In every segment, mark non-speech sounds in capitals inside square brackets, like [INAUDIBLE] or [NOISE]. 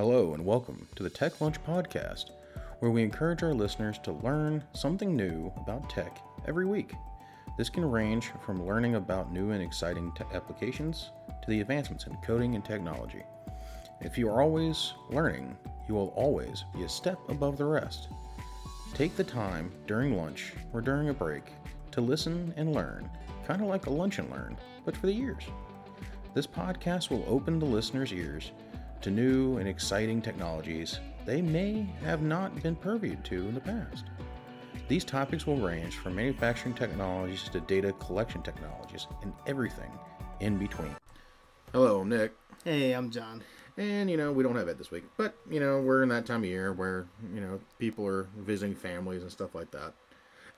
Hello, and welcome to the Tech Lunch Podcast, where we encourage our listeners to learn something new about tech every week. This can range from learning about new and exciting te- applications to the advancements in coding and technology. If you are always learning, you will always be a step above the rest. Take the time during lunch or during a break to listen and learn, kind of like a lunch and learn, but for the ears. This podcast will open the listener's ears to new and exciting technologies they may have not been purviewed to in the past. These topics will range from manufacturing technologies to data collection technologies and everything in between. Hello, Nick. Hey, I'm John. And, you know, we don't have Ed this week, but, you know, we're in that time of year where, you know, people are visiting families and stuff like that.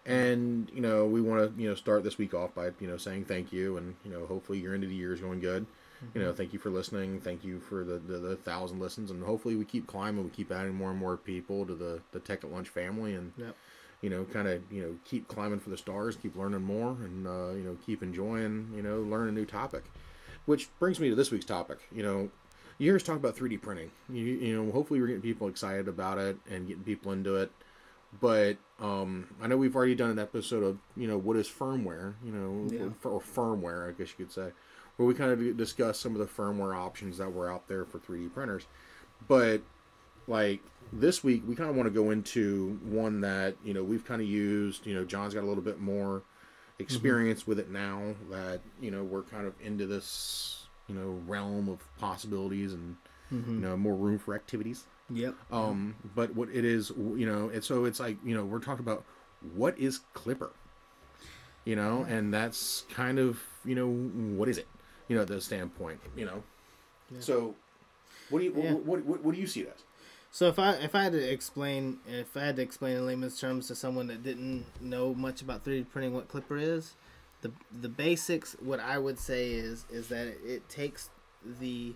And, you know, we want to, you know, start this week off by, you know, saying thank you and, you know, hopefully your end of the year is going good. You know, thank you for listening. Thank you for the, the, the thousand listens. And hopefully we keep climbing. We keep adding more and more people to the, the Tech at Lunch family. And, Yep. you know, kind of, you know, keep climbing for the stars, keep learning more, and, uh, you know, keep enjoying, you know, learn a new topic. Which brings me to this week's topic. You know, you hear us talk about 3D printing. You, you know, hopefully we're getting people excited about it and getting people into it. But um, I know we've already done an episode of, you know, what is firmware, you know, Yeah. or, or firmware, I guess you could say, where we kind of discuss some of the firmware options that were out there for 3D printers. But like this week, we kind of want to go into one that, you know, we've kind of used, you know, John's got a little bit more experience with it now that, you know, we're kind of into this, you know, realm of possibilities and, you know, more room for activities. Yep. Um, but what it is, you know, and so it's like, you know, we're talking about what is Klipper, you know, and that's kind of, you know, what is it, you know, the standpoint, you know. So, what do you Yeah. what, what, what do you see that? So if I if I had to explain if I had to explain in layman's terms to someone that didn't know much about 3D printing what Klipper is, the the basics what I would say is is that it, it takes the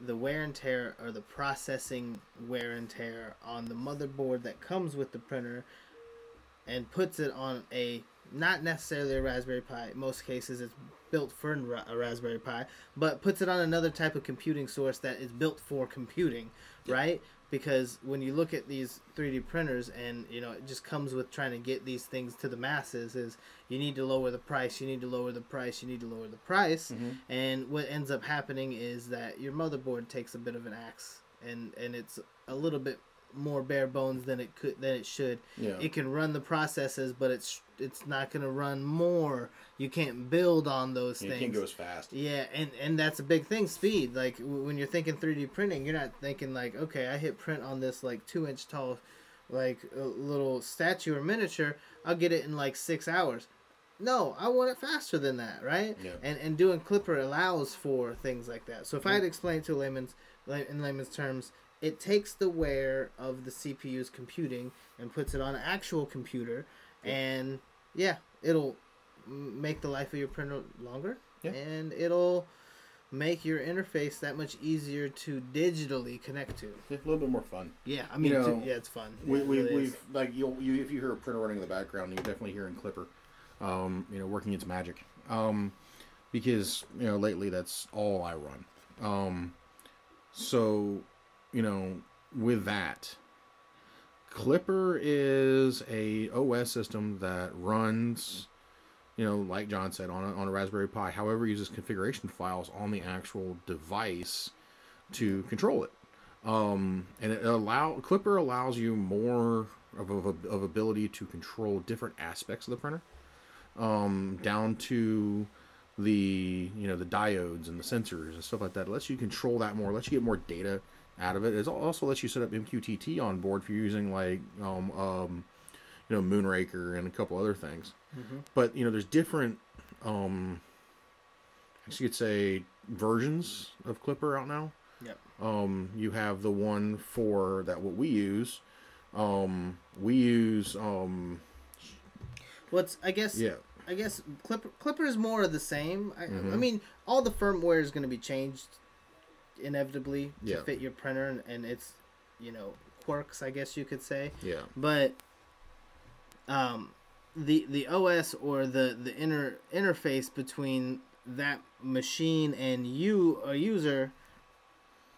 the wear and tear or the processing wear and tear on the motherboard that comes with the printer and puts it on a not necessarily a Raspberry Pi. In most cases, it's built for a a Raspberry Pi, but puts it on another type of computing source that is built for computing, right? Because when you look at these 3D printers, and you know, it just comes with trying to get these things to the masses. Is you need to lower the price, you need to lower the price, you need to lower the price, mm-hmm. and what ends up happening is that your motherboard takes a bit of an axe, and and it's a little bit more bare bones than it could than it should. Yeah. It can run the processes, but it's it's not going to run more. You can't build on those You things. can't go as fast. Yeah, and and that's a big thing. Speed. Like w- when you're thinking 3D printing, you're not thinking like, okay, I hit print on this like two inch tall, like a little statue or miniature. I'll get it in like six hours. No, I want it faster than that, right? Yeah. And and doing Klipper allows for things like that. So if I had mm. to explain to layman's in layman's terms, it takes the wear of the CPU's computing and puts it on an actual computer, and yeah, it'll make the life of your printer longer, Yeah. and it'll make your interface that much easier to digitally connect to. A little bit more fun. Yeah, I mean, know, to- yeah, it's fun. We, it we, really we've like you'll you if you hear a printer running in the background, you're definitely hearing Klipper, um, you know, working its magic. Um, because you know lately that's all I run. Um, so you know with that, Klipper is a OS system that runs, you know, like John said on a, on a Raspberry Pi. However, uses configuration files on the actual device to control it um, and it allow Klipper allows you more of, of, of ability to control different aspects of the printer, um, down to the you know the diodes and the sensors and stuff like that. It lets you control that more. Lets you get more data out of it. It also lets you set up MQTT on board if you're using like um, um, you know Moonraker and a couple other things. But you know there's different um, I guess you could say versions of Klipper out now. Yep. Um, you have the one for that what we use. Um, we use um, What's I guess yeah, I guess Klipper Klipper is more of the same. I, I Mhm. mean, all the firmware is going to be changed inevitably to Yeah. fit your printer and, and its you know quirks, I guess you could say. yeah, But um, the the OS or the the inner interface between that machine and you a user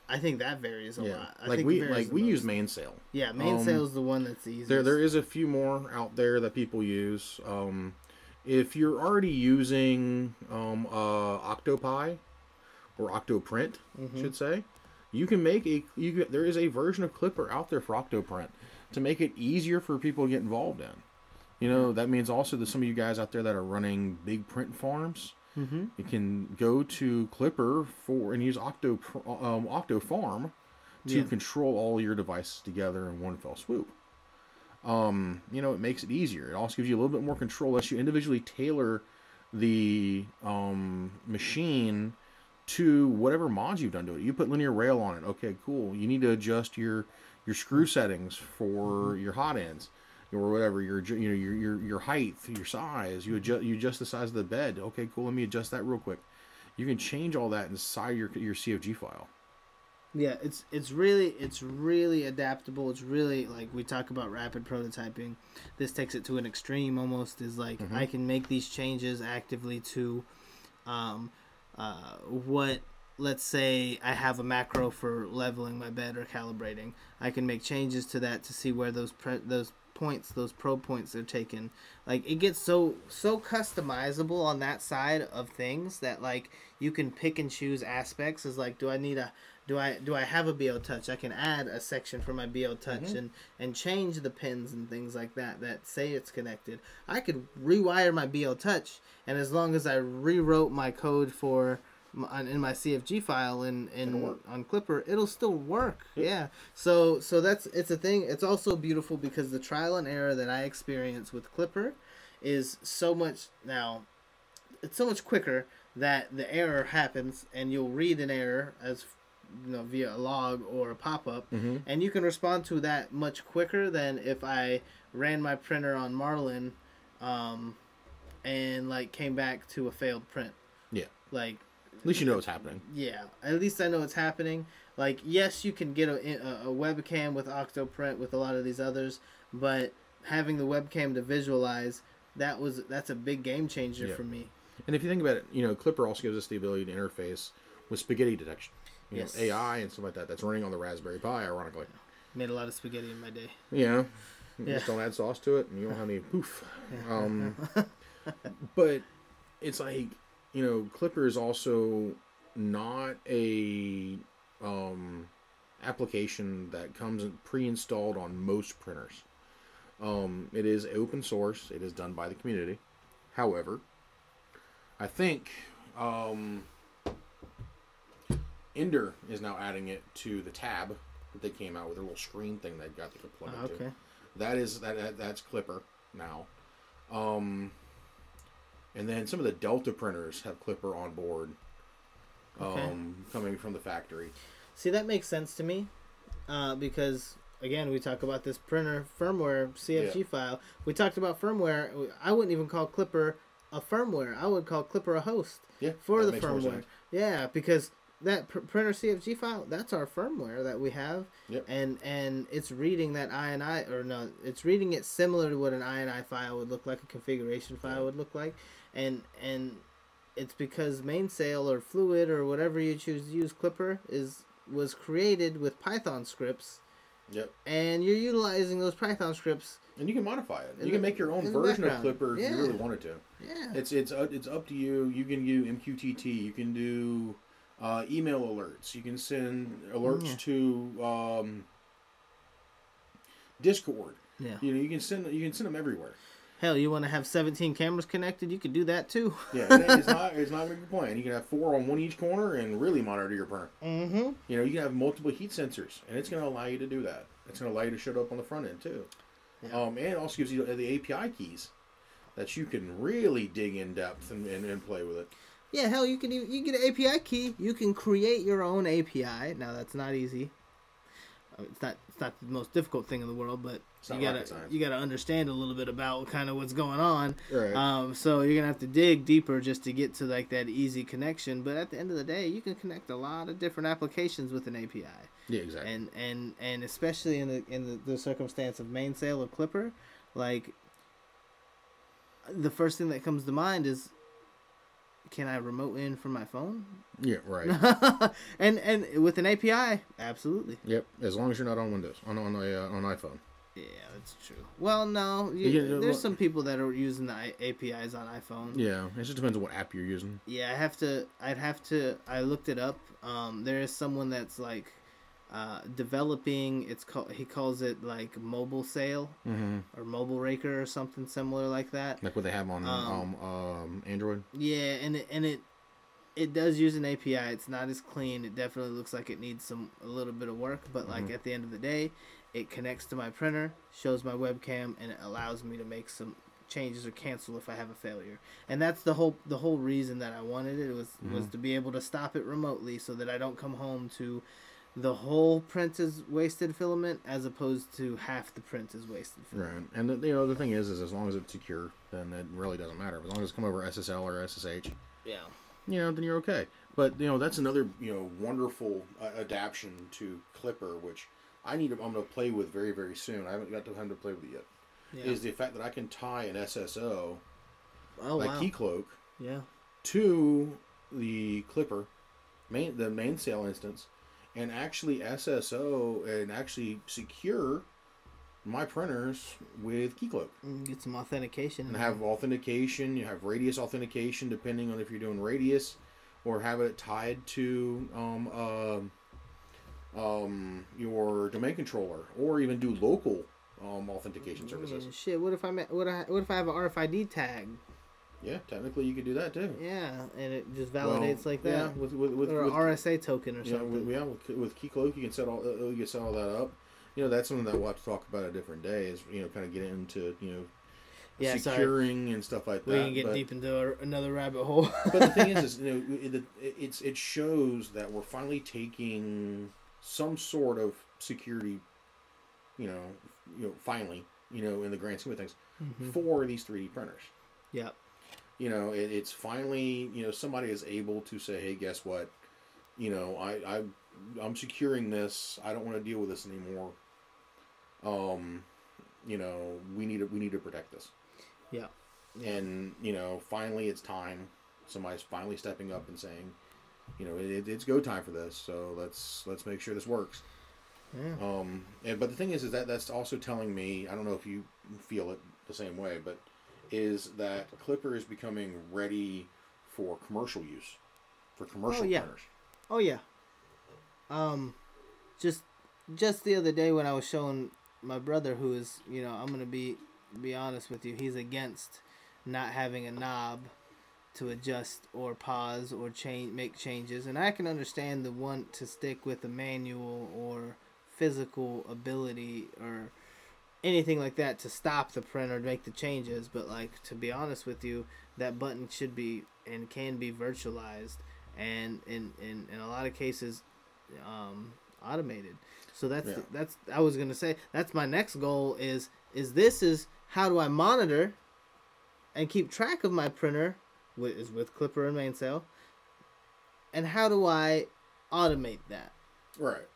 I think that varies a Yeah, lot. I like we like we most. use mainsail. Yeah, mainsail um, is the one that's easiest. There there is a few more out there that people use. Um, if you're already using um, uh, Octopi or Octoprint, Mm-hmm. should say, you can make a you can, there is a version of Klipper out there for Octoprint to make it easier for people to get involved in. You know that means also that some of you guys out there that are running big print farms, Mm-hmm. you can go to Klipper for and use Octo um, OctoFarm to Yeah. control all your devices together in one fell swoop. Um, you know, it makes it easier. It also gives you a little bit more control as you individually tailor the um, machine to whatever mods you've done to it. You put linear rail on it. Okay, cool. You need to adjust your your screw settings for your hot ends or whatever your you know your your your height, your size. You adjust you adjust the size of the bed. Okay, cool. Let me adjust that real quick. You can change all that inside your your CFG file. Yeah, it's it's really it's really adaptable. It's really like we talk about rapid prototyping. This takes it to an extreme almost. Is like Mm-hmm. I can make these changes actively to, um, uh, what let's say I have a macro for leveling my bed or calibrating. I can make changes to that to see where those pre- those points, those probe points are taken. Like it gets so so customizable on that side of things that like you can pick and choose aspects. Is like, do I need a do I do I have a BLTouch? I can add a section for my BLTouch mm-hmm. and and change the pins and things like that that say it's connected. I could rewire my BLTouch, and as long as I rewrote my code for my, in my CFG file in in on Klipper, it'll still work. Yeah. So so that's it's a thing. It's also beautiful because the trial and error that I experience with Klipper is so much now. It's so much quicker that the error happens, and you'll read an error as you know via a log or a pop up, Mm-hmm. and you can respond to that much quicker than if I ran my printer on Marlin, um, and like came back to a failed print. Yeah. Like At least you know what's happening. yeah, at least I know it's happening. Like, yes, you can get a, a, a webcam with Octoprint with a lot of these others, but having the webcam to visualize that was that's a big game changer Yeah. for me. And if you think about it, you know, Klipper also gives us the ability to interface with spaghetti detection. You Yes. know, AI and stuff like that. That's running on the Raspberry Pi, ironically. Made a lot of spaghetti in my day. Yeah. Yeah. Just don't add sauce to it, and you don't have any poof. Um, [LAUGHS] but it's like, you know, Klipper is also not a um, application that comes pre-installed on most printers. Um, it is open source. It is done by the community. However, I think um, Ender is now adding it to the tab that they came out with a little screen thing they've got that you plug into. okay. That is that, that that's Klipper now. Um, and then some of the Delta printers have Klipper on board. Um, Okay. coming from the factory. See, that makes sense to me, uh, because again, we talk about this printer firmware CFG Yeah. file. We talked about firmware. I wouldn't even call Klipper a firmware. I would call Klipper a host. Yeah, for the firmware. Yeah, because that pr- printer CFG file, that's our firmware that we have, Yep. and and it's reading that INI or no, it's reading it similar to what an INI file would look like, a configuration file would look like, and and it's because mainsail or Fluidd or whatever you choose to use Klipper is was created with Python scripts, Yep. and you're utilizing those Python scripts. And you can modify it. You can make your own version of. Klipper if Yeah. you really wanted to. Yeah. It's it's uh, it's up to you. You can do MQTT. You can do uh, email alerts. You can send alerts Yeah. to um, Discord. yeah. You know, you can send you can send them everywhere. Hell, you want to have 17 cameras connected? You could do that too. Yeah, it's [LAUGHS] not it's not a big plan. You can have four on one each corner and really monitor your printer. Mm-hmm. You know, you can have multiple heat sensors, and it's going to allow you to do that. It's going to allow you to shut up on the front end too. Yeah. Um, and it also gives you the API keys that you can really dig in depth and, and, and play with it. Yeah, hell, you can even, you can get an API key. You can create your own API. Now that's not easy. Uh, It's not it's not the most difficult thing in the world, but It's you gotta you gotta understand a little bit about kind of what's going on. Right. Um, so you're gonna have to dig deeper just to get to like that easy connection. But at the end of the day, you can connect a lot of different applications with an API, yeah, exactly. and and and especially in the in the, the circumstance of mainsail or Klipper, like the first thing that comes to mind is can I remote in from my phone? Yeah, right. [LAUGHS] and and with an API, absolutely. yep. As long as you're not on Windows, on on a uh, on iPhone. Yeah, that's true. Well, no, you, Yeah, there's well- some people that are using the I- APIs on iPhone. Yeah, it just depends on what app you're using. Yeah, I have to. I'd have to. I looked it up. Um, there is someone that's like uh, developing. It's called. He calls it like mobile sale Mm-hmm. or Mobileraker or something similar like that. Like what they have on um, Um, um, Android. Yeah, and it, and it it does use an API. It's not as clean. It definitely looks like it needs some a little bit of work. But like Mhm. at the end of the day, it connects to my printer, shows my webcam, and it allows me to make some changes or cancel if I have a failure. And that's the whole the whole reason that I wanted it was was Mhm. to be able to stop it remotely so that I don't come home to the whole print is wasted filament as opposed to half the print is wasted filament. Right, and the, you know the thing is, is as long as it's secure, then it really doesn't matter. As long as it's come over SSL or SSH, Yeah. you know, then you're okay. But you know, that's another you know wonderful uh, adaptation to Klipper, which I need. To, I'm going to play with very very soon. I haven't got the time to play with it yet. Yeah. Is the fact that I can tie an SSO oh like wow. Keycloak Yeah. to the Klipper main the mainsail instance, and actually SSO and actually secure my printers with Keycloak. Get some authentication. and have authentication. You have radius authentication depending on if you're doing radius or have it tied to um, um um, your domain controller or even do local um, authentication services. Yeah, shit, what if I what I what if I have an RFID tag? Yeah, technically you could do that too. Yeah, and it just Well, validates like Yeah, that, with with with, or with RSA token or yeah, something. with, yeah, with, with Keycloak you can set all you can set all that up. You know that's something that we'll have to talk about a different day. Is you know kind of get into you know Yeah, sorry. securing and stuff like we that. We can get but- deep into a, another rabbit hole. [LAUGHS] but the thing is, is [LAUGHS] you know, it, it- it's it shows that we're finally taking some sort of security, you know, you know, finally, you know, in the grand scheme of things, Mhm. for these three D printers. Yep. You know, it, it's finally, you know, somebody is able to say, hey, guess what? You know, I, I I'm securing this. I don't want to deal with this anymore. Um, you know, we need to we need to protect this Yeah. and you know finally it's time somebody's finally stepping up and saying you know it, it's go time for this so let's let's make sure this works Yeah. um and but the thing is is that that's also telling me i don't know if you feel it the same way but is that Klipper is becoming ready for commercial use for commercial Oh, yeah. printers Oh yeah. Um, just just the other day when I was showing my brother, who is you know I'm gonna be be honest with you, he's against not having a knob to adjust or pause or change make changes, and I can understand the want to stick with a manual or physical ability or anything like that to stop the print or make the changes but like to be honest with you that button should be and can be virtualized and in in, in a lot of cases um, automated. So that's Yeah. that's i was gonna say that's my next goal is is this is how do i monitor and keep track of my printer with is with Klipper and mainsail and how do i automate that? Right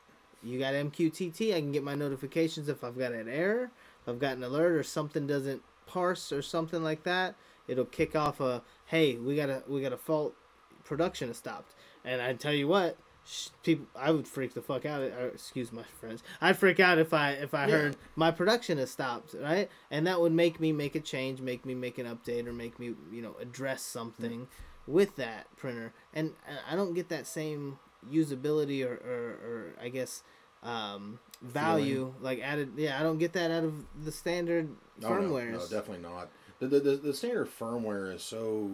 you got MQTT. I can get my notifications if I've got an error, if I've got an alert or something doesn't parse or something like that. It'll kick off a hey, we got a we got a fault. Production has stopped. And I tell you what, sh- people, I would freak the fuck out. Or, excuse my friends, I'd freak out if I if I Yeah. heard my production has stopped, right? And that would make me make a change, make me make an update, or make me you know address something mm. with that printer. And I- I don't get that same usability or, or, or I guess um, value like added. Yeah, I don't get that out of the standard Oh, no, firmwares. no, definitely not. The, the, the, the standard firmware is so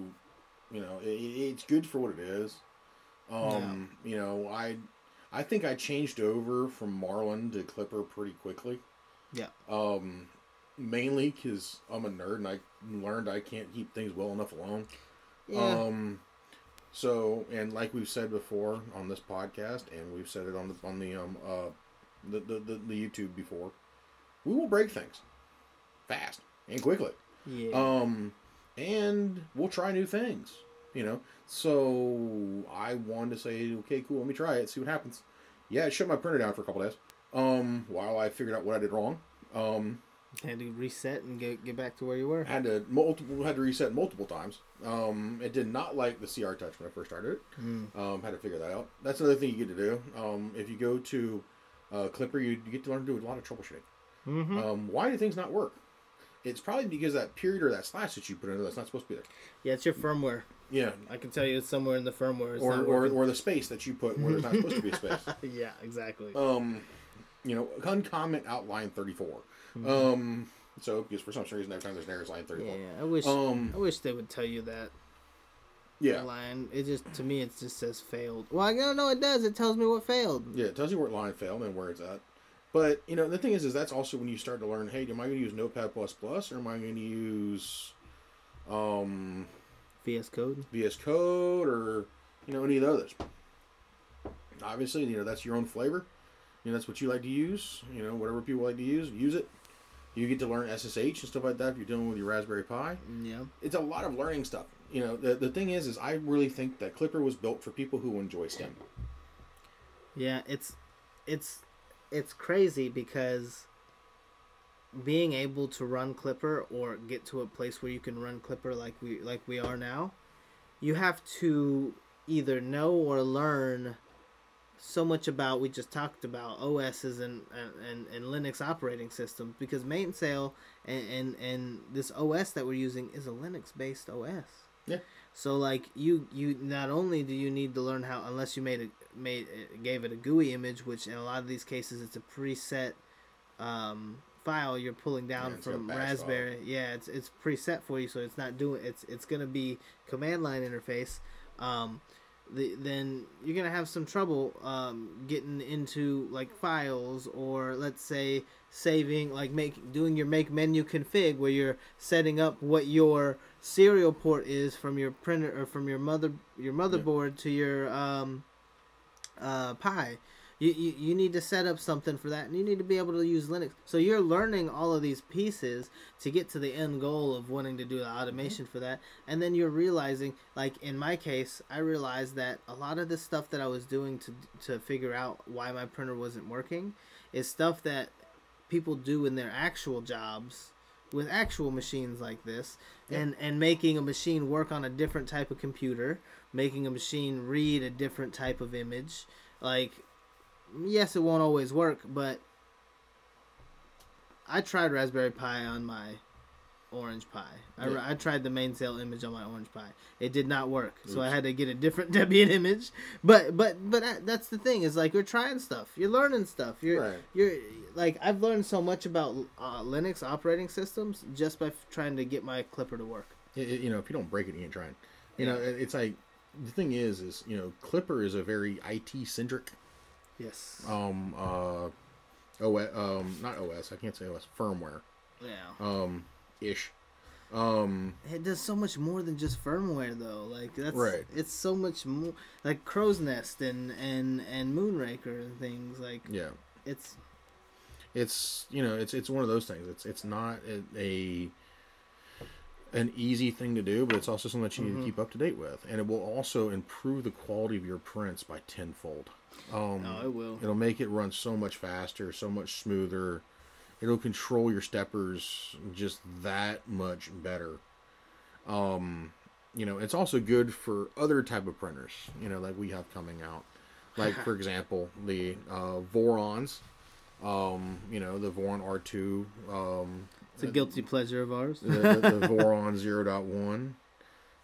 you know it, it's good for what it is. Um you know i i think i changed over from marlin to Klipper pretty quickly. Yeah. um mainly because i'm a nerd and i learned i can't keep things well enough alone. Yeah, um so and like we've said before on this podcast and we've said it on the on the um uh the the, the, the youtube before we will break things fast and quickly yeah. um, and we'll try new things, you know. So I wanted to say, okay, cool, let me try it, see what happens. Yeah, it shut my printer down for a couple days. Um, while I figured out what I did wrong. Um, Had to reset and get get back to where you were. Had to multiple had to reset multiple times. Um, it did not like the CR touch when I first started it. Mm. Um, had to figure that out. That's another thing you get to do. Um, if you go to uh, Klipper, you, you get to learn to do a lot of troubleshooting. Mm-hmm. Um, why do things not work? It's probably because that period or that slash that you put in there that's not supposed to be there. Yeah, it's your firmware. Yeah, I can tell you it's somewhere in the firmware. Or or, or the space that you put where there's not supposed to be a space. [LAUGHS] yeah, exactly. Um, you know, uncomment outline 34. Mm-hmm. Um, so because for some reason every time there's an error, it's line 34. yeah, I wish Um, I wish they would tell you that yeah, line. It just to me it just says failed. Well, I don't know. It does. It tells me what failed. yeah, it tells you where line failed and where it's at. But you know, the thing is, is that's also when you start to learn. Hey, am I going to use Notepad plus plus or am I going to use um, VS Code. VS Code or you know any of the others? Obviously, you know that's your own flavor. You know that's what you like to use. You know whatever people like to use, use it. You get to learn SSH and stuff like that if you're dealing with your Raspberry Pi. Yeah. It's a lot of learning stuff. You know the the thing is, is I really think that Klipper was built for people who enjoy STEM. Yeah, it's it's it's crazy because being able to run Klipper or get to a place where you can run Klipper like we like we are now, you have to either know or learn so much about we just talked about OSs and and, and Linux operating systems because Mainsail and, and and this OS that we're using is a Linux based OS. Yeah. So like you you not only do you need to learn how unless you made it made gave it a GUI image, which in a lot of these cases it's a preset um, file you're pulling down Yeah, from Raspberry. Yeah, it's it's preset for you, so it's not doing it's it's gonna be command line interface. Um, the, then you're gonna have some trouble um, getting into like files or let's say saving like make doing your make menu config where you're setting up what your serial port is from your printer or from your mother your motherboard to your um, uh, Pi. You, you, you need to set up something for that and you need to be able to use Linux. So you're learning all of these pieces to get to the end goal of wanting to do the automation mm-hmm. for that. And then you're realizing, like in my case, I realized that a lot of the stuff that I was doing to, to figure out why my printer wasn't working is stuff that people do in their actual jobs with actual machines like this and and making a machine work on a different type of computer making a machine read a different type of image like yes it won't always work but i tried raspberry pi on my orange pi I, Yeah. I tried the main mainsail image on my orange pi it did not work so i had to get a different [LAUGHS] debian image but but but that- that's the thing is like you're trying stuff you're learning stuff you're Right. you're like I've learned so much about uh, Linux operating systems just by f- trying to get my Klipper to work. Y- y- you know, if you don't break it, you ain't trying. You know, it- it's like the thing is, is you know, Klipper is a very IT centric, Yes. um, uh, OS, um, not OS, I can't say OS, firmware, yeah. um, ish. Um, It does so much more than just firmware though. Like that's Right. It's so much more like Crowsnest and and and Moonraker and things like yeah, it's it's you know, it's it's one of those things. It's it's not a, a an easy thing to do, but it's also something that you need to keep up to date with, and it will also improve the quality of your prints by tenfold. Um, oh it will. It'll make it run so much faster, so much smoother. It'll control your steppers just that much better. Um, you know, it's also good for other type of printers. You know, like we have coming out, like for [LAUGHS] example, the uh, Vorons. Um, you know, the Voron R2. Um, It's a guilty pleasure of ours. the, the, the Voron 0.1,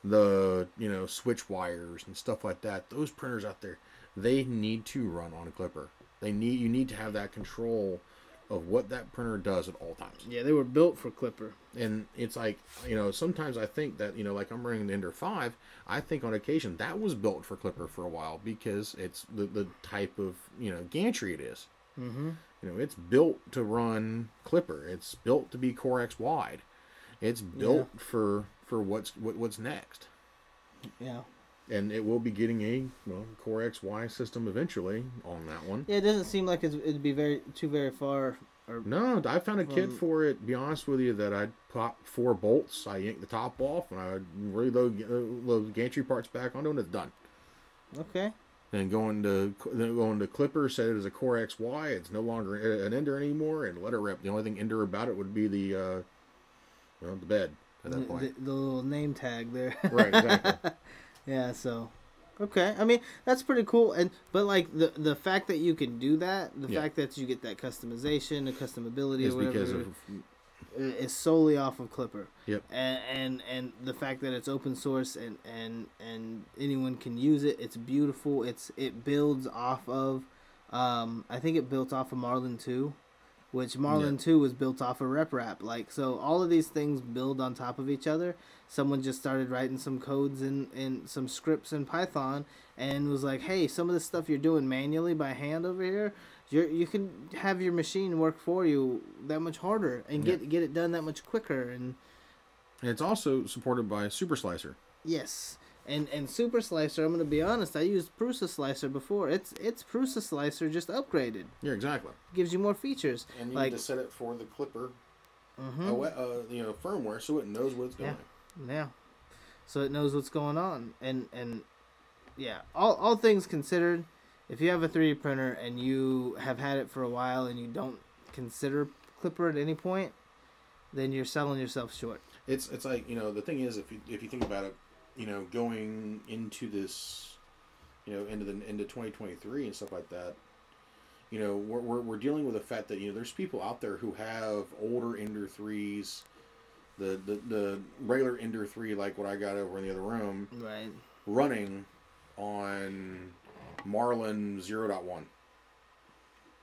the you know switch wires and stuff like that. Those printers out there, they need to run on a Klipper. They need you need to have that control of what that printer does at all times. yeah, they were built for Klipper. And it's like you know sometimes I think that you know like I'm running the Ender Five. I think on occasion that was built for Klipper for a while because it's the the type of you know gantry it is. Mm-hmm. You know, it's built to run Klipper. It's built to be Core X Y. It's built for for what's what, what's next, Yeah. and it will be getting a well Core X Y system eventually on that one. Yeah, it doesn't seem like it's, it'd be very too very far. Or No, I found a kit for it. Be honest with you, that I'd pop four bolts. I yank the top off, and I would reload uh, load the gantry parts back onto it. and It's done. okay. Then going to then going to Klipper, said it as a Core XY. It's no longer an Ender anymore, and let it rip. The only thing Ender about it would be the, uh, well, the bed at The, that point. the, the little name tag there. Right, exactly. [LAUGHS] yeah. So. Okay, I mean that's pretty cool, and but like the the fact that you can do that, the Yeah. fact that you get that customization, the customability, or whatever, because of is solely off of Klipper. Yep. And, and and the fact that it's open source and and and anyone can use it. It's beautiful. It's it builds off of. Um, I think it built off of Marlin two, which Marlin two was built off of RepRap. Like so, all of these things build on top of each other. Someone just started writing some codes and and some scripts in Python and was like, hey, some of the stuff you're doing manually by hand over here. You're, you can have your machine work for you that much harder and get get it done that much quicker and and it's also supported by Super Slicer. yes and and Super Slicer I'm gonna be honest I used Prusa Slicer before it's it's Prusa Slicer just upgraded Yeah, exactly. gives you more features And you like need to set it for the Klipper, mhm. uh, uh, you know, firmware, so it knows what it's doing. Yeah. yeah so it knows what's going on and and yeah all all things considered if you have a 3D printer and you have had it for a while and you don't consider Klipper at any point then you're selling yourself short It's it's like you know the thing is if you if you think about it, you know, going into this, you know, into the into 2023 and stuff like that. You know, we're, we're, we're dealing with the fact that you know there's people out there who have older Ender threes, the, the the regular Ender three like what I got over in the other room, right running on Marlin 0.1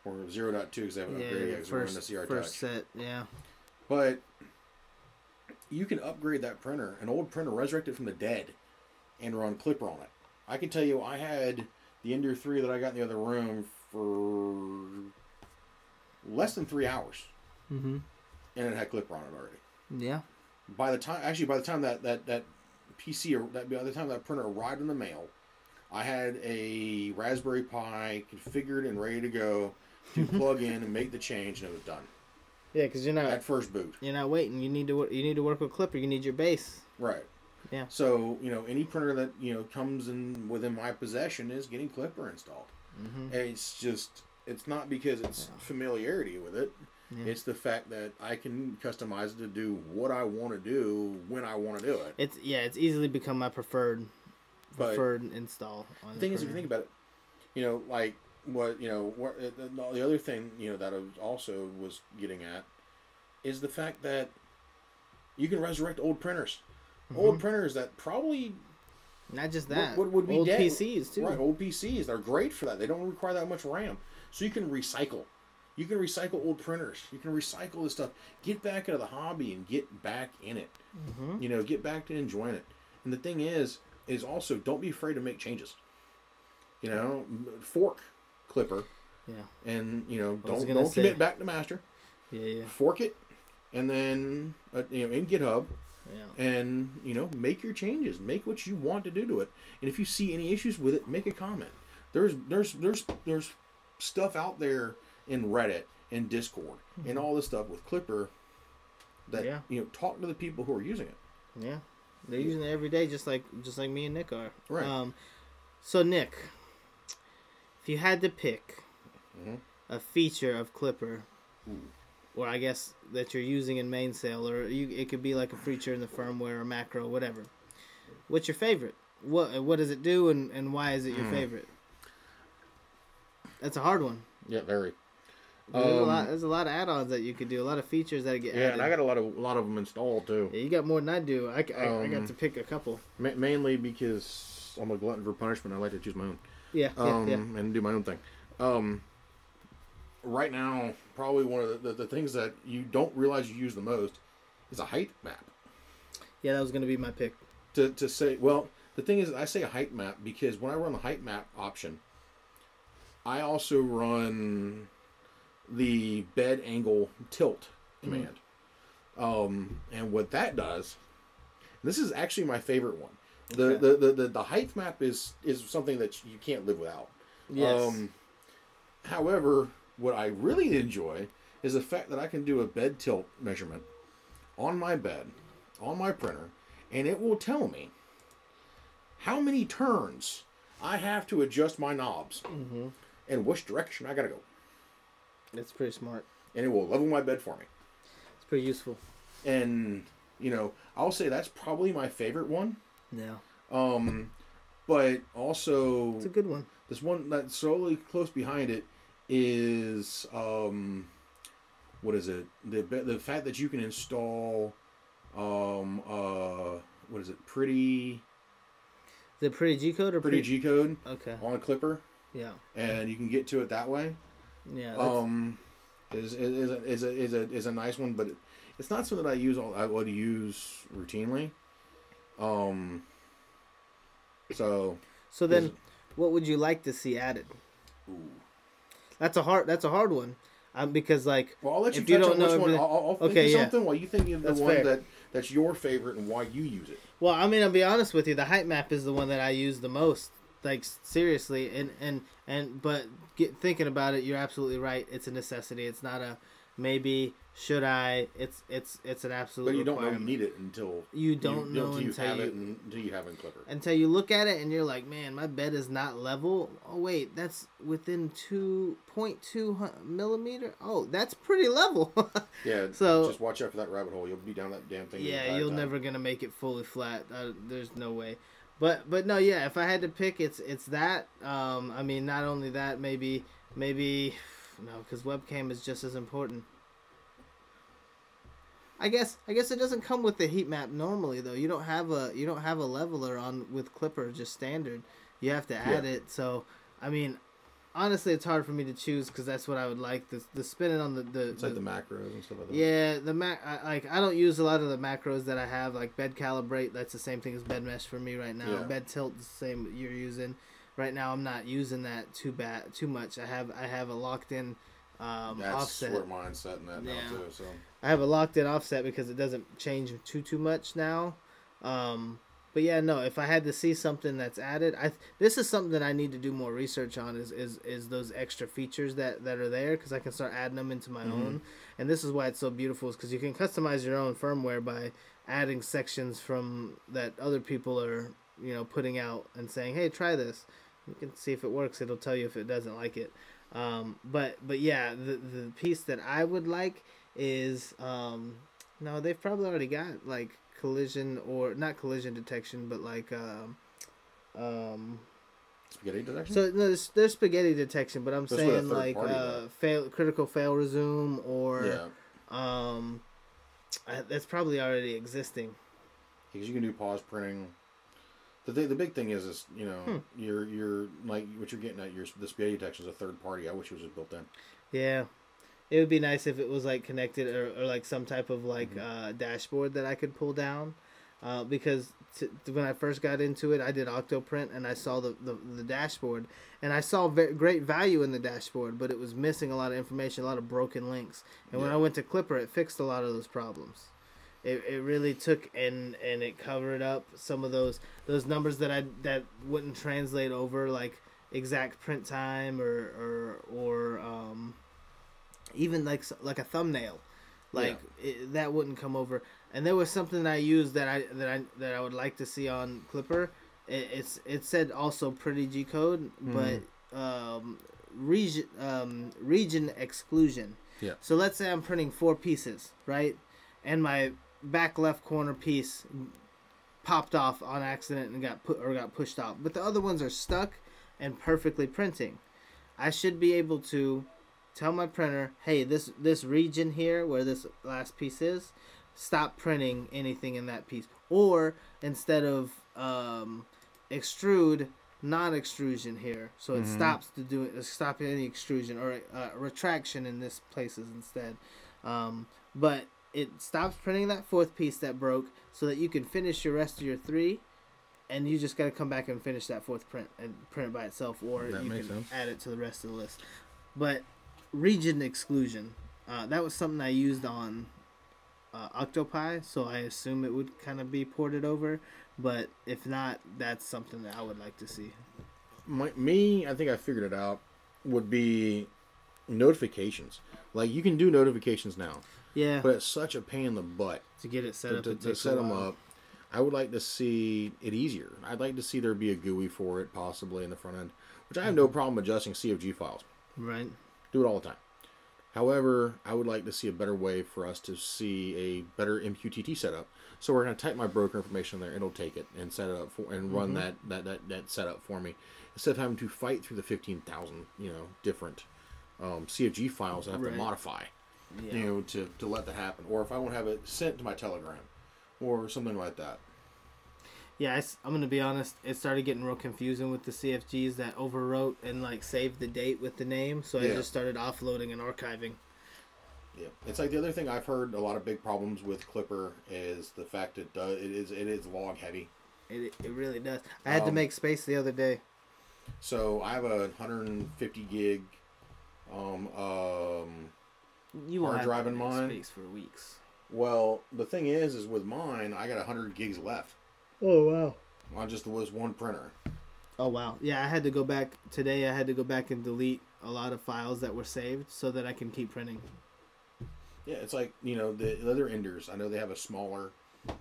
or 0.2 because they haven't yeah upgraded yet 'cause in first, the CR first Touch. set yeah But you can upgrade that printer, an old printer, resurrected from the dead, and run Klipper on it. I can tell you, I had the Ender 3 that I got in the other room for less than three hours, mm-hmm and it had Klipper on it already. yeah By the time, actually, by the time that that that PC, or that by the time that printer arrived in the mail, I had a Raspberry Pi configured and ready to go to [LAUGHS] plug in and make the change, and it was done yeah because you're not at first boot. you're not waiting you need to you need to work with Klipper you need your base Right. Yeah. So you know, any printer that you know comes in within my possession is getting Klipper installed. mm-hmm. And it's just it's not because it's familiarity with it. Yeah. It's the fact that I can customize it to do what I want to do when I want to do it. it's yeah it's easily become my preferred But for an install on the thing is, if you think about it, you know, like what you know, what uh, the the other thing you know that I also was getting at is the fact that you can resurrect old printers, old printers that probably Not just that. What, what would be old dead? PCs too. Right, old PCs. They're great for that. They don't require that much RAM. So you can recycle. You can recycle old printers. You can recycle this stuff. Get back into the hobby and get back in it. Mm-hmm. You know, get back to enjoying it. And the thing is, is also don't be afraid to make changes. You know, fork Klipper, Yeah, and you know, don't don't say- commit back to master. yeah, yeah, Fork it, and then uh, you know in GitHub, yeah. and you know make your changes. Make what you want to do to it. And if you see any issues with it make a comment. There's there's there's there's stuff out there in reddit and discord and all this stuff with Klipper that Yeah. you know talk to the people who are using it. Yeah, they're using it every day, just like just like me and Nick are. Right. Um, so Nick, if you had to pick Mhm. a feature of Klipper, Ooh. or I guess that you're using in Mainsail, or you, it could be like a feature in the firmware or macro, whatever. What's your favorite? What what does it do, and, and why is it your Mm. favorite? That's a hard one. yeah very There's, a Um, lot, there's a lot of add-ons that you could do, a lot of features that get added. yeah added. and i got a lot of a lot of them installed too yeah, you got more than I do. I, I, I got Um, to pick a couple. Ma- mainly because i'm a glutton for punishment i like to choose my own Yeah, yeah, um, yeah. and do my own thing. Um, right now, probably one of the, the, the things that you don't realize you use the most is a height map. Yeah, that was gonna be my pick. To, to say, well, the thing is, I say a height map because when I run the height map option, I also run the bed angle tilt command. Um, and what that does, this is actually my favorite one. The, Okay. the, the, the, the height map is, is something that you can't live without. Yes. Um, however, what I really enjoy is the fact that I can do a bed tilt measurement on my bed, on my printer, and it will tell me how many turns I have to adjust my knobs Mm-hmm. and which direction I gotta go, It's pretty smart. and it will level my bed for me. It's pretty useful. And you know, I'll say that's probably my favorite one. Yeah, Um, but also it's a good one. this one that's solely close behind it is um, what is it? The the fact that you can install um uh what is it? Pretty The pretty G code or pretty pretty? G code okay. on a Klipper, Yeah. and you can get to it that way. Yeah. Um, is is is a, is a is a is a nice one, but it's not something I use. All I would use routinely. Um. So. so then, what would you like to see added? Ooh. That's a hard. That's a hard one. Um, because like Well, I'll let you If you don't on know which one. I'll, I'll think Okay, of yeah. something while you think of the That's one fair. that that's your favorite and why you use it. Well, I mean, I'll be honest with you. The height map is the one that I use the most. Like seriously, and and and but get, thinking about it, you're absolutely right. It's a necessity. It's not a maybe. Should I? It's it's it's an absolute. But you don't know you need it until You don't know until you until have you- it until you have it in Klipper. until you look at it and you're like, man, my bed is not level. Oh wait, that's within two point two millimeter. Oh, that's pretty level. [LAUGHS] Yeah. So- just watch out for that rabbit hole. You'll be down that damn thing. yeah, you're time. never gonna make it fully flat. Uh, there's no way. But but no, yeah. If I had to pick, it's it's that. Um, I mean, not only that, maybe maybe [SIGHS] no, because webcam is just as important. I guess I guess it doesn't come with the heat map normally though. You don't have a you don't have a leveler on with Klipper just standard. You have to add Yeah. it. So I mean, honestly, it's hard for me to choose because that's what I would like. The the spinning on the the, It's like the macros and stuff like that. yeah, the mac I, like I don't use a lot of the macros that I have like bed calibrate. That's the same thing as bed mesh for me right now. Yeah. Bed tilt the same you're using. Right now I'm not using that too bad too much. I have I have a locked in um, That's offset. where mine's setting that Yeah. now too. So I have a locked in offset because it doesn't change too too much now. Um, but yeah, no. If I had to see something that's added, I this is something that I need to do more research on. Is is, is those extra features that that are there because I can start adding them into my Mhm. own. And this is why it's so beautiful is because you can customize your own firmware by adding sections from that other people are you know putting out and saying, hey, try this. You can see if it works. It'll tell you if it doesn't like it. Um, but but yeah, the the piece that I would like is um, no, they've probably already got like collision or not collision detection, but like um, um. spaghetti detection. So no, there's, there's spaghetti detection, but I'm saying like party, uh, fail critical fail resume or yeah, um, that's probably already existing. because you can do pause printing. The thing, the big thing is, is you know, Hmm. you're you're like what you're getting at. Your the spaghetti detection is a third party. I wish it was just built in. Yeah. It would be nice if it was like connected or, or like some type of like Mm-hmm. uh, dashboard that I could pull down. Uh, because t- when I first got into it, I did Octoprint and I saw the, the, the dashboard and I saw ve- great value in the dashboard, but it was missing a lot of information, a lot of broken links. And when I went to Klipper, it fixed a lot of those problems. It, it really took and and it covered up some of those those numbers that I that wouldn't translate over like exact print time or or or um even like like a thumbnail. Like it, that wouldn't come over. And there was something i used that i that i that i would like to see on Klipper. It, it's it said also pretty g code but um region um region exclusion. Yeah. so let's say i'm printing four pieces right? And my back left corner piece popped off on accident and got put or got pushed off but the other ones are stuck and perfectly printing. I should be able to tell my printer, hey, this this region here where this last piece is, stop printing anything in that piece. Or instead of um, extrude, non-extrusion here, so it Mhm. stops to do it, stop any extrusion or uh, retraction in this places instead. Um, but it stops printing that fourth piece that broke, so that you can finish your rest of your three. And you just got to come back and finish that fourth print and print it by itself, or That you can sense. add it to the rest of the list. But region exclusion. Uh, that was something I used on uh, Octopi, so I assume it would kind of be ported over. But if not, that's something that I would like to see. My, me, I think I figured it out. Would be notifications. Like you can do notifications now, Yeah, but it's such a pain in the butt to get it set to, up to, to set them up. I would like to see it easier. I'd like to see there be a GUI for it, possibly in the front end, which I have no problem adjusting CFG files. Right. Do it all the time. However, I would like to see a better way for us to see a better MQTT setup. So we're going to type my broker information there. It'll take it and set it up for and run that, that that that setup for me instead of having to fight through the fifteen thousand you know different um, CFG files I have Right. to modify Yeah. you know to to let that happen. Or if I want to have it sent to my Telegram or something like that. Yeah, I, am gonna be honest. It started getting real confusing with the CFGs that overwrote and like saved the date with the name. So I Yeah. just started offloading and archiving. Yeah, it's like the other thing I've heard a lot of big problems with Klipper is the fact it does it is it is log heavy. It, it really does. I had to Um, make space the other day. So I have a 150 gig um um You hard drive in mine? space for weeks. well the thing is is with mine I got 100 gigs left Oh wow. on just was one printer. Oh wow. Yeah, I had to go back today. I had to go back and delete a lot of files that were saved so that I can keep printing. Yeah, it's like you know the other enders. I know they have a smaller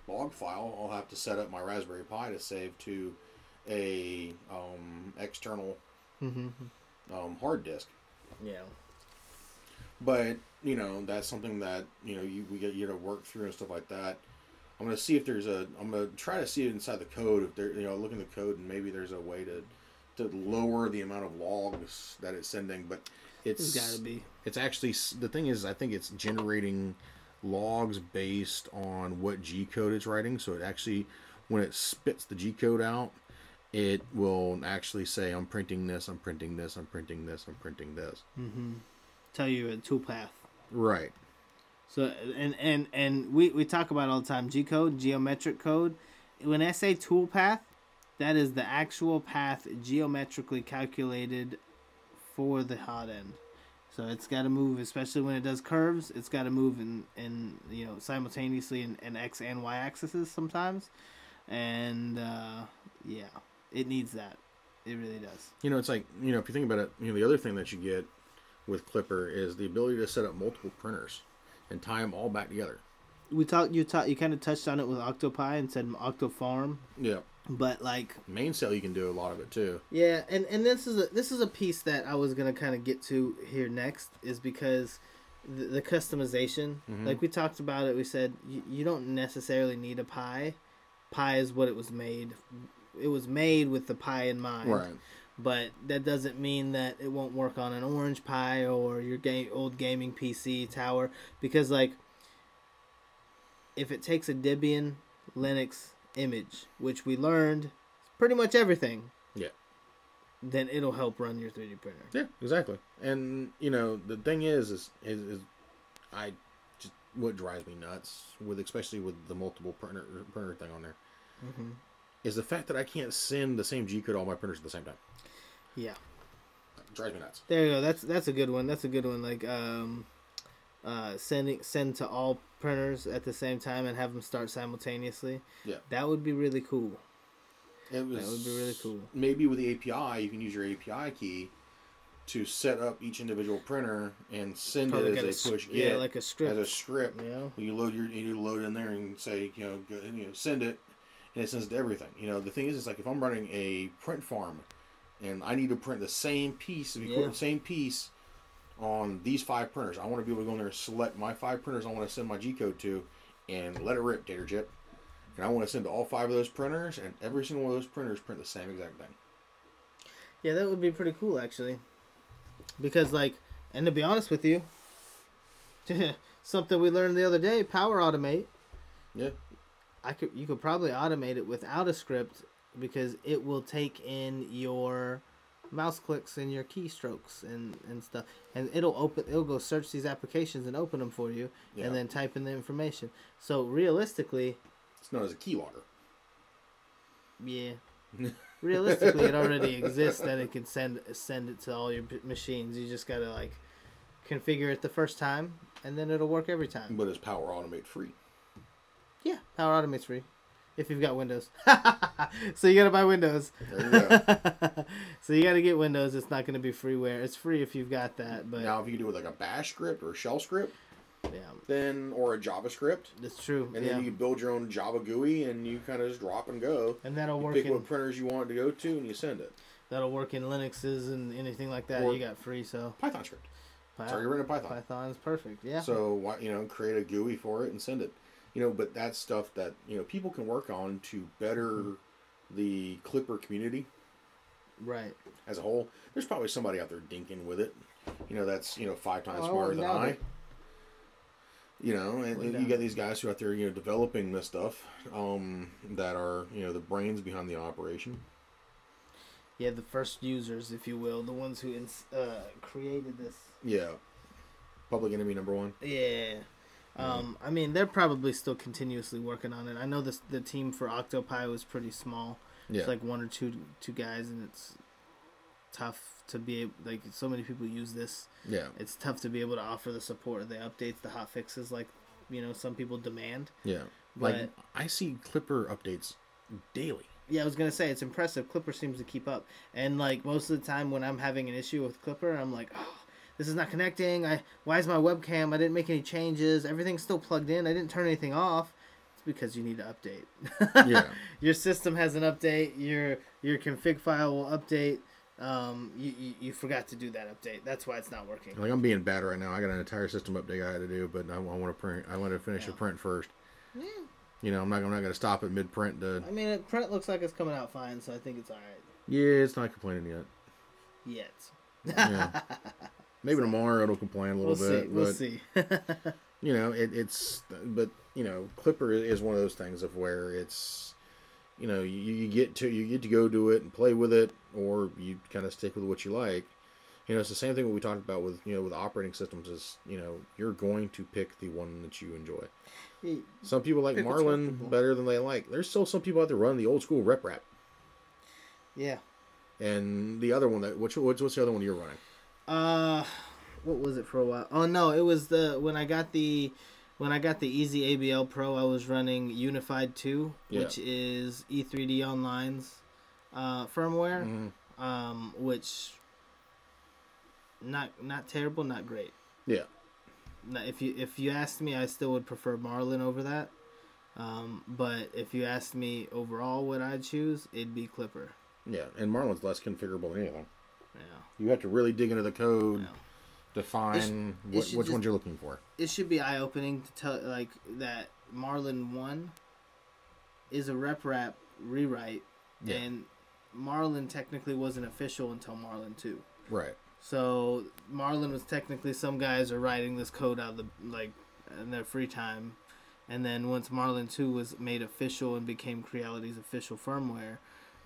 log file. I'll have to set up my Raspberry Pi to save to a um, external Mm-hmm. um, hard disk. Yeah. But you know that's something that you know you we get you to work through and stuff like that. I'm gonna see if there's a. I'm gonna try to see it inside the code. If there, you know, look in the code and maybe there's a way to to lower the amount of logs that it's sending. But it's There's gotta be. it's actually the thing is I think it's generating logs based on what G code it's writing. So it actually when it spits the G code out, it will actually say I'm printing this, I'm printing this, I'm printing this, I'm printing this. Mm-hmm. Tell you a toolpath. Right. So and and and we we talk about all the time. G code, geometric code. When I say tool path, that is the actual path geometrically calculated for the hot end. So it's got to move, especially when it does curves. It's got to move in, in you know simultaneously in, in x and y axes sometimes, and uh, yeah, it needs that. It really does. You know, it's like you know if you think about it, you know the other thing that you get with Klipper is the ability to set up multiple printers and tie them all back together. We talked. You talked. You kind of touched on it with OctoPi and said OctoFarm, Yeah. but like Mainsail, you can do a lot of it too. Yeah, and and this is a this is a piece that I was gonna kind of get to here next is because the, the customization, Mhm. like we talked about it, we said you, you don't necessarily need a Pi. Pi is what it was made. It was made with the Pi in mind, Right. But that doesn't mean that it won't work on an Orange Pi or your game old gaming PC tower because like if it takes a Debian Linux image, which we learned pretty much everything, Yeah. then it'll help run your 3D printer. Yeah, exactly. And you know, the thing is, is, is, is I just what drives me nuts with, especially with the multiple printer printer thing on there, Mm-hmm. Is the fact that I can't send the same G code to all my printers at the same time. Yeah, It drives me nuts. there you go. That's that's a good one. That's a good one. Like um, uh, sending send to all printers at the same time and have them start simultaneously. Yeah. That would be really cool. It was That would be really cool. Maybe with the API, you can use your API key to set up each individual printer and send Probably it as a a push yeah, like a script. as a script. Yeah. You load your you load in there and say you know go, you know send it, and it sends it to everything. You know the thing is, it's like if I'm running a print farm, and I need to print the same piece of equipment, Yeah. same piece on these five printers. I want to be able to go in there and select my five printers I want to send my G code to, and let it rip, data chip. And I want to send to all five of those printers, and every single one of those printers print the same exact thing. Yeah, that would be pretty cool actually. Because like, and to be honest with you, [LAUGHS] something we learned the other day, Power Automate. Yeah. I could you could probably automate it without a script because it will take in your mouse clicks and your keystrokes and, and stuff and it'll open it'll go search these applications and open them for you Yeah. and then type in the information so realistically It's known as a key keylogger. yeah [LAUGHS] realistically it already exists that it can send send it to all your p- machines you just gotta like configure it the first time and then it'll work every time But it's Power Automate free. Yeah power automate's free if you've got windows [LAUGHS] so you gotta buy windows you go. [LAUGHS] so you gotta get windows it's not gonna be freeware it's free if you've got that but now, if you do it with like a bash script or a shell script, Yeah, than or a JavaScript. that's true. And yeah, then you build your own Java GUI and you kind of just drop and go. and that'll You work pick in what printers you want it to go to and you send it. that'll work in Linuxes and anything like that. Or- you got free, so Python script. Py- It's already written in Python. Python's perfect. Yeah. So why you know create a GUI for it and send it. You know, but that's stuff that you know people can work on to better the Klipper community right. as a whole. There's probably somebody out there dinking with it. You know, that's you know five times Oh, smarter than I. You know, and, and you got these guys who are out there, you know, developing this stuff, um, that are, you know, the brains behind the operation. Yeah, the first users, if you will, the ones who ins- uh, created this. Yeah. Public enemy number one. Yeah. Um, I mean, they're probably still continuously working on it. I know this the team for OctoPi was pretty small. Yeah. It's like one or two two guys, and it's tough to be able, like so many people use this. yeah. It's tough to be able to offer the support, the updates, the hot fixes, like you know some people demand. Yeah. But Like I see Klipper updates daily. yeah, I was gonna say it's impressive. Klipper seems to keep up, and like most of the time when I'm having an issue with Klipper, I'm like, oh, this is not connecting. I why is my webcam? I didn't make any changes. Everything's still plugged in. I didn't turn anything off. It's because you need to update. [LAUGHS] Yeah. your system has an update. Your your config file will update. Um, you, you, you forgot to do that update. That's why it's not working. Like I'm being bad right now. I got an entire system update I had to do, but I, want to print. I want to finish Yeah. print first. Yeah. You know, I'm not. I'm not going to stop at mid print to. I mean, it, print looks like it's coming out fine, so I think it's all right. Yeah, it's not complaining yet. Yet. Yeah. [LAUGHS] Maybe tomorrow it'll complain a little we'll bit, see. We'll but see. [LAUGHS] you know, it, it's. But you know, Klipper is one of those things of where it's. You know, you, you get to you get to go do it and play with it, or you kind of stick with what you like. You know, it's the same thing what we talked about with you know with operating systems. Is you know you're going to pick the one that you enjoy. Some people like Marlin better than they like. There's still some people out there running the old school RepRap. yeah. And the other one that which what's what's the other one you're running? Uh, what was it for a while? Oh no, it was the when I got the when I got the EZABL Pro, I was running Unified Two, Yeah. which is E E3D Online's uh, firmware, Mhm. um, which not not terrible, not great. Yeah, Now, if you if you asked me, I still would prefer Marlin over that. Um, but if you asked me overall what I'd choose, it'd be Klipper. yeah. And Marlin's less configurable than anything. Yeah. You have to really dig into the code, Yeah. define it what, which just- ones you're looking for. it should be eye opening to tell like that Marlin one is a RepRap rewrite, Yeah. and Marlin technically wasn't official until Marlin two. Right. So Marlin was technically some guys are writing this code out of the like in their free time, and then once Marlin two was made official and became Creality's official firmware.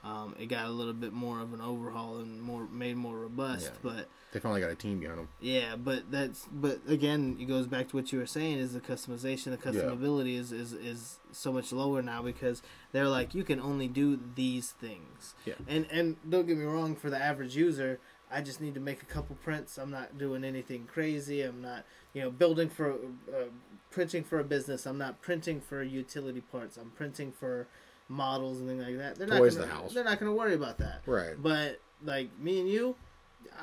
Um, it got a little bit more of an overhaul and more made more robust, Yeah. but They finally got a team behind them. yeah, but that's but again, it goes back to what you were saying is the customization, the customability is, is is so much lower now because they're like you can only do these things. Yeah. And and don't get me wrong, for the average user, I just need to make a couple prints. I'm not doing anything crazy. I'm not you know building for uh, printing for a business. I'm not printing for utility parts. I'm printing for models and things like that. They're not Toys gonna, the house. They're not going to worry about that. Right. But like me and you,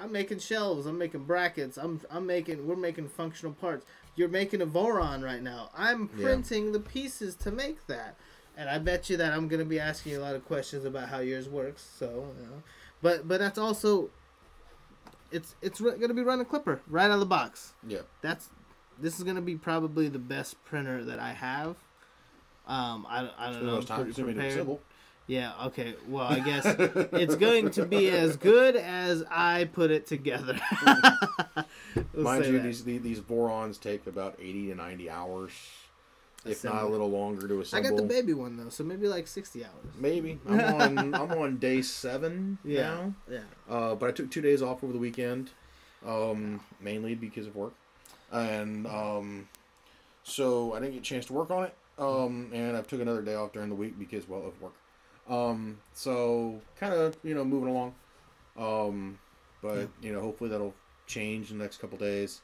I'm making shelves. I'm making brackets. I'm I'm making. We're making functional parts. You're making a Voron right now. I'm Yeah. printing the pieces to make that, and I bet you that I'm gonna be asking you a lot of questions about how yours works. So, you know. but but that's also. It's it's re- gonna be running Klipper right out of the box. Yeah. That's this is gonna be probably the best printer that I have. Um, I, I don't know. time pre- consuming to prepared. Yeah, okay. Well, I guess [LAUGHS] it's going to be as good as I put it together. [LAUGHS] Mind you, that. these, these these Vorons take about eighty to ninety hours, if not a little longer to assemble. I got the baby one though, so maybe like sixty hours. Maybe [LAUGHS] I'm on I'm on day seven Yeah, now. yeah. Uh, but I took two days off over the weekend, um, mainly because of work, and um, so I didn't get a chance to work on it. Um, and I took another day off during the week because well of work. Um, so kind of you know moving along, um, but you know hopefully that'll change in the next couple days,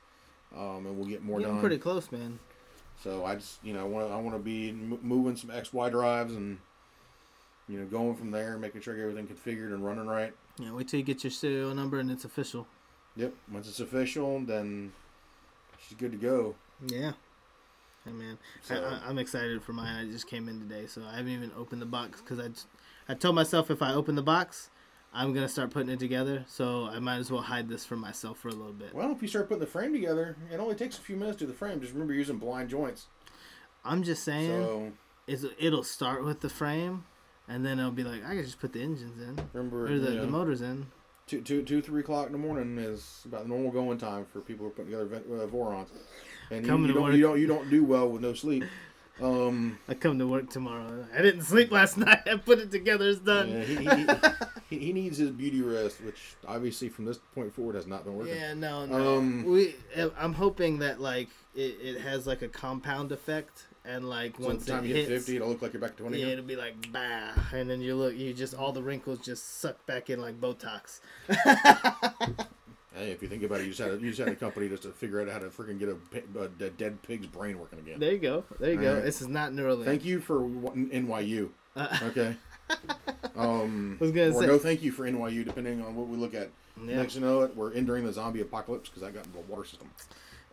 um, and we'll get more Getting done. pretty close, man. So I just you know want I want to be m- moving some X Y drives and you know going from there, making sure everything configured and running right. Yeah, wait till you get your serial number and it's official. Yep. Once it's official, then she's good to go. Yeah. Hey man, So- I, I'm excited for mine. I just came in today, so I haven't even opened the box because I, I told myself if I open the box, I'm gonna start putting it together. So I might as well hide this from myself for a little bit. Well, if you start putting the frame together, it only takes a few minutes to do the frame. Just remember using blind joints. I'm just saying, So is it'll start with the frame, and then it'll be like I can just put the engines in remember, or the, you know, the motors in. Two, two, two, three o'clock in the morning is about the normal going time for people who are putting together uh, Vorons. And you, you don't, work. you don't, you don't do well with no sleep. Um, I come to work tomorrow. I didn't sleep last [LAUGHS] night. I put it together. It's done. yeah, he, he, he, he needs his beauty rest, which obviously from this point forward has not been working. Yeah, no, no. Um, we, I'm hoping that like it, it has like a compound effect, and like So once the time it you hits, hit 50, it'll look like you're back to 20 yeah, it'll be like bah, and then you look, you just all the wrinkles just suck back in like Botox. [LAUGHS] Hey, if you think about it, you just had a, you just had a company just to figure out how to freaking get a, pi- a dead pig's brain working again. There you go. There you go. Alright. This is not Neuralink. Thank you for NYU. Uh, Okay. [LAUGHS] Um, I was gonna or say- no, thank you for NYU, depending on what we look at. yeah. Next, you know it, we're entering the zombie apocalypse because I got into the water system.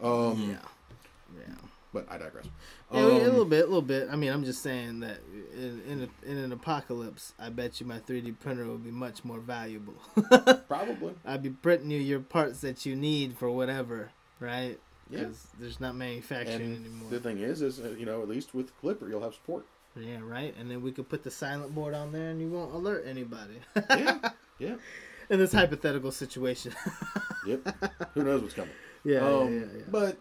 Um, yeah. Yeah. But I digress. Yeah, a Um, little bit, a little bit. I mean, I'm just saying that in in, a, in an apocalypse, I bet you my 3D printer would be much more valuable. [LAUGHS] Probably. I'd be printing you your parts that you need for whatever, right? Yeah. Because there's not manufacturing And anymore. the thing is, is uh, you know, at least with Klipper, you'll have support. yeah, right. And then we could put the silent board on there, and you won't alert anybody. Yeah. [LAUGHS] yeah. in this hypothetical situation. [LAUGHS] Yep. Who knows what's coming? yeah, um, yeah, yeah, yeah. But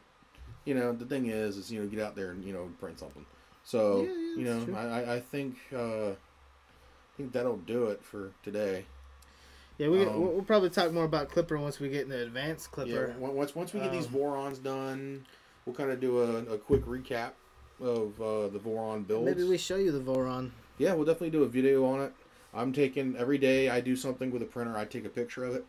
you know, the thing is, is you know, get out there and you know, print something. So Yeah, yeah, you know. I, I- think uh, I think that'll do it for today. Yeah, we, um, we'll, probably talk more about Klipper once we get into advanced Klipper. Yeah. Once once we get these Um, Vorons done, we'll kind of do a, a quick recap of uh, the Voron builds. Maybe we show you the Voron. Yeah, we'll definitely do a video on it. I'm taking every day I do something with a printer. I take a picture of it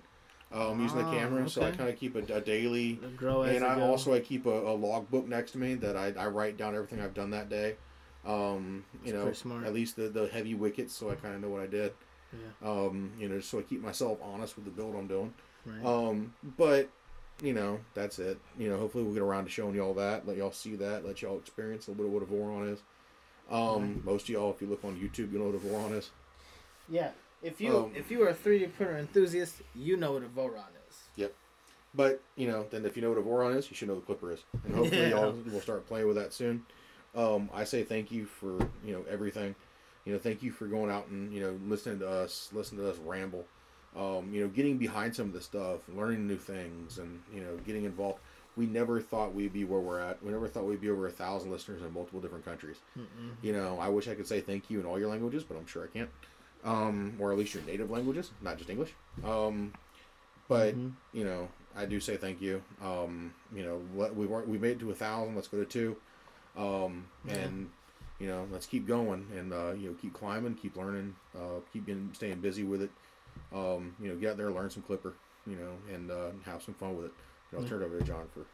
um, using the Ah, camera, so I kind of keep a, a daily. And I go. also I keep a, a log book next to me that I, I write down everything I've done that day. Um, you That's know, smart. at least the, the heavy wickets, so I kind of know what I did. Yeah. Um, you know, so I keep myself honest with the build I'm doing. Right. Um, but you know, that's it. You know, hopefully we'll get around to showing y'all that, let y'all see that, let y'all experience a little bit of what a Voron is. Um, most of y'all, if you look on YouTube, you know what a Voron is. yeah. If you um, if you are a 3D printer enthusiast, you know what a Voron is. Yep. But you know, then if you know what a Voron is, you should know what a Klipper is, and hopefully Yeah. y'all will start playing with that soon. Um, I say thank you for you know everything. You know, thank you for going out and you know listening to us, listening to us ramble. Um, you know, getting behind some of the stuff, learning new things, and you know, getting involved. We never thought we'd be where we're at. We never thought we'd be over a thousand listeners in multiple different countries. Mm-mm. You know, I wish I could say thank you in all your languages, but I'm sure I can't. Um, or at least your native languages, not just English. Um, but Mhm. you know, I do say thank you. Um, you know, let, we weren't we made it to a thousand. Let's go to two. Um, Yeah. and you know, let's keep going and uh, you know, keep climbing, keep learning, uh, keep getting, staying busy with it. Um, you know, get out there, learn some Klipper. You know, and uh, have some fun with it. And I'll Yeah. turn it over to John for.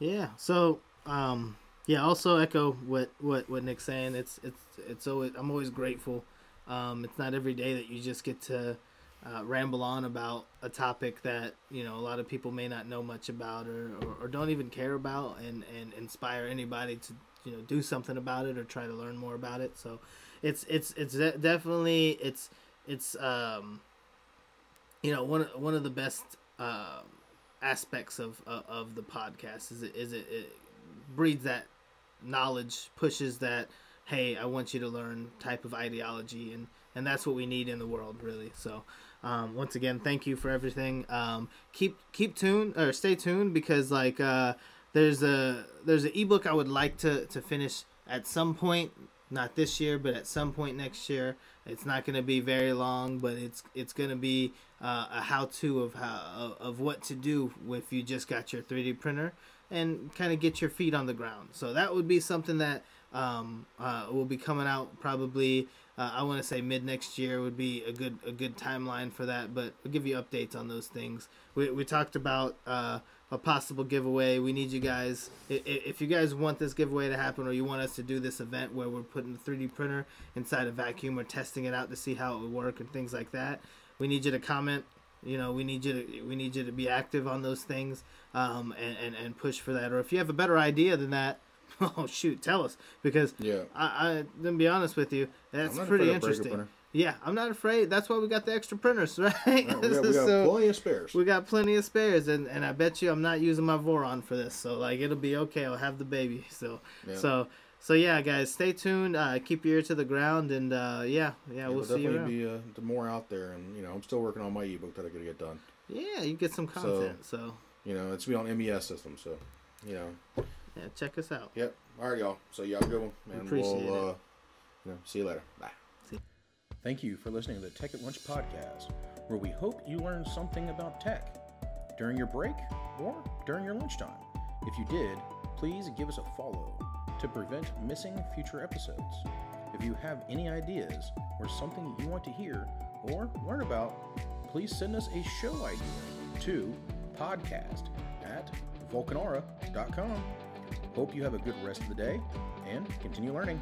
Yeah. So, um, yeah. Also echo what what what Nick's saying. It's it's it's always I'm always grateful. Um, it's not every day that you just get to uh, ramble on about a topic that you know a lot of people may not know much about or, or, or don't even care about, and and inspire anybody to you know do something about it or try to learn more about it. So, it's it's it's de- definitely it's it's um, you know one one of the best. Um, aspects of of, of the podcast is it is it, it breeds that knowledge pushes that hey i want you to learn type of ideology and and that's what we need in the world really. So um, once again thank you for everything. Um, keep keep tuned or stay tuned because like uh, there's a there's an ebook i would like to to finish at some point not this year but at some point next year. It's not going to be very long but it's it's going to be uh, a how-to of how of, of what to do if you just got your 3D printer and kind of get your feet on the ground. So that would be something that um, uh, will be coming out probably. Uh, I want to say mid next year would be a good a good timeline for that, but we'll give you updates on those things. We, we talked about uh, a possible giveaway. We need you guys if you guys want this giveaway to happen or you want us to do this event where we're putting the 3D printer inside a vacuum or testing it out to see how it would work and things like that we need you to comment you know we need you to we need you to be active on those things um, and, and and push for that or if you have a better idea than that [LAUGHS] Oh shoot, tell us because Yeah. I, I to be honest with you, that's pretty interesting. Yeah, I'm not afraid. That's why we got the extra printers, [LAUGHS] right? Right, we got, we got So, plenty of spares. we got plenty of spares, and, and I bet you I'm not using my Voron for this, so like it'll be okay. I'll have the baby [LAUGHS] still. Yeah. So so yeah, guys, stay tuned. Uh, keep your ear to the ground, and uh, yeah, yeah, Yeah, we'll see you definitely be uh, the more out there, and you know, I'm still working on my ebook that I gotta get done. Yeah, you get some content. So, You know, it's be on MES system, so you know, yeah, check us out. yep. All right, y'all. So y'all good one, and Appreciate we'll it. uh, you know, see you later. Bye. See- Thank you for listening to the Tech at Lunch podcast, where we hope you learned something about tech during your break or during your lunchtime. If you did, please give us a follow to prevent missing future episodes. If you have any ideas or something you want to hear or learn about, please send us a show idea to podcast at vulcanara.com. Hope you have a good rest of the day and continue learning.